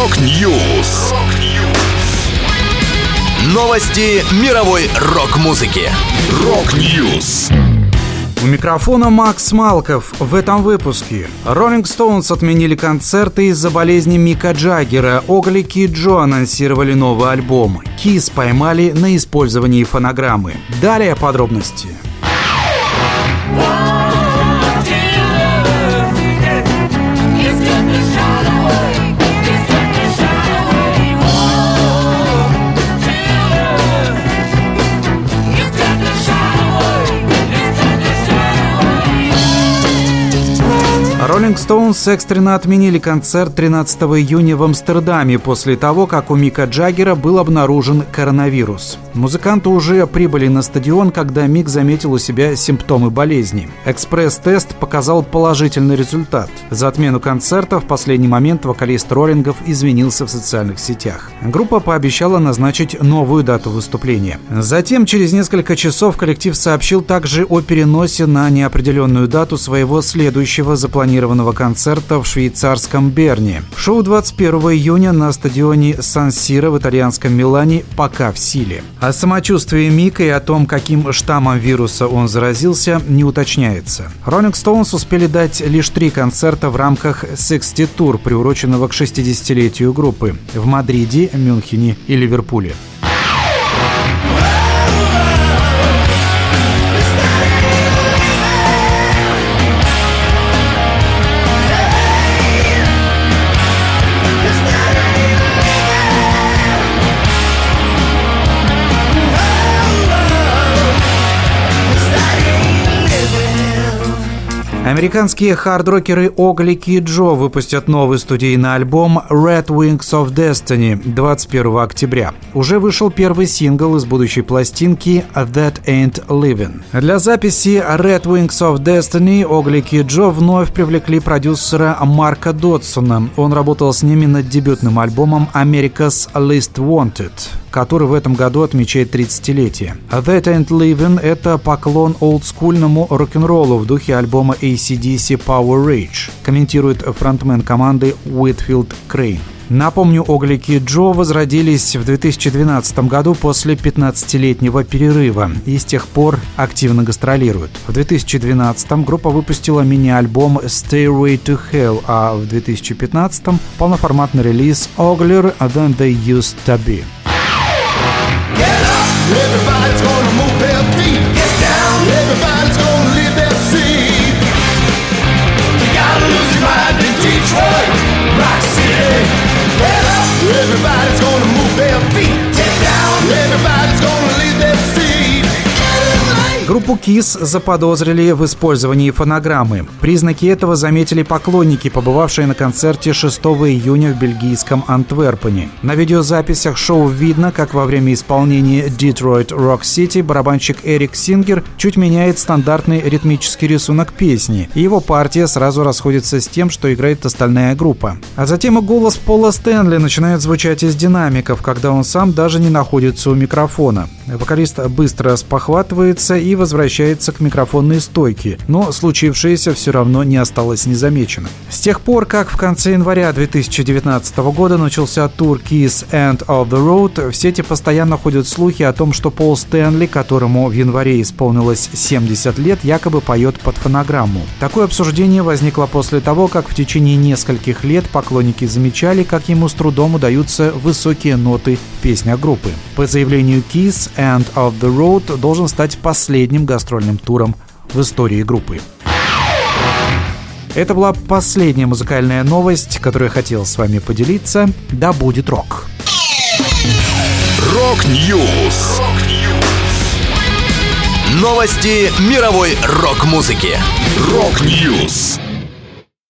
Rock News. Новости мировой рок-музыки. Rock News. У микрофона Макс Малков. В этом выпуске Rolling Stones отменили концерты из-за болезни Мика Джаггера. Ugly Kid Joe анонсировали новый альбом. Kiss поймали на использовании фонограммы. Далее подробности. Rolling Stones экстренно отменили концерт 13 июня в Амстердаме после того, как у Мика Джаггера был обнаружен коронавирус. Музыканты уже прибыли на стадион, когда Мик заметил у себя симптомы болезни. Экспресс-тест показал положительный результат. За отмену концерта в последний момент вокалист роллингов извинился в социальных сетях. Группа пообещала назначить новую дату выступления. Затем, через несколько часов, коллектив сообщил также о переносе на неопределенную дату своего следующего запланированного запланированного концерта в швейцарском Берне. Шоу 21 июня на стадионе Сан-Сиро в итальянском Милане пока в силе. О самочувствии Мика и о том, каким штаммом вируса он заразился, не уточняется. Rolling Stones успели дать лишь три концерта в рамках 60 Tour, приуроченного к 60-летию группы в Мадриде, Мюнхене и Ливерпуле. Американские хард-рокеры Ugly Kid Joe выпустят новый студийный альбом Rad Wings of Destiny 21 октября. Уже вышел первый сингл из будущей пластинки That Ain't Living. Для записи Rad Wings of Destiny Ugly Kid Joe вновь привлекли продюсера Марка Додсона. Он работал с ними над дебютным альбомом America's Least Wanted который в этом году отмечает 30-летие. That Ain't Living — это поклон олдскульному рок-н-роллу в духе альбома AC/DC Powerage, комментирует фронтмен команды Уитфилд Крейн. Напомню, Оглики Джо возродились в 2012 году после 15-летнего перерыва и с тех пор активно гастролируют. В 2012 группа выпустила мини-альбом Stairway to Hell, а в 2015 полноформатный релиз Ogler Than They Used to Be. Everybody's gonna move their feet. Get down. Everybody's Группу KISS заподозрили в использовании фонограммы. Признаки этого заметили поклонники, побывавшие на концерте 6 июня в бельгийском Антверпене. На видеозаписях шоу видно, как во время исполнения Detroit Rock City барабанщик Эрик Сингер чуть меняет стандартный ритмический рисунок песни, и его партия сразу расходится с тем, что играет остальная группа. А затем и голос Пола Стэнли начинает звучать из динамиков, когда он сам даже не находится у микрофона. Вокалист быстро спохватывается и возвращается к микрофонной стойке, но случившееся все равно не осталось незамеченным. С тех пор, как в конце января 2019 года начался тур Kiss End of the Road, в сети постоянно ходят слухи о том, что Пол Стэнли, которому в январе исполнилось 70 лет, якобы поет под фонограмму. Такое обсуждение возникло после того, как в течение нескольких лет поклонники замечали, как ему с трудом удаются высокие ноты в группы. По заявлению Kiss, End of the Road должен стать последним последним гастрольным туром в истории группы. Это была последняя музыкальная новость, которую я хотел с вами поделиться. Да будет рок! Рок-Ньюс! Новости мировой рок-музыки. Рок-Ньюс!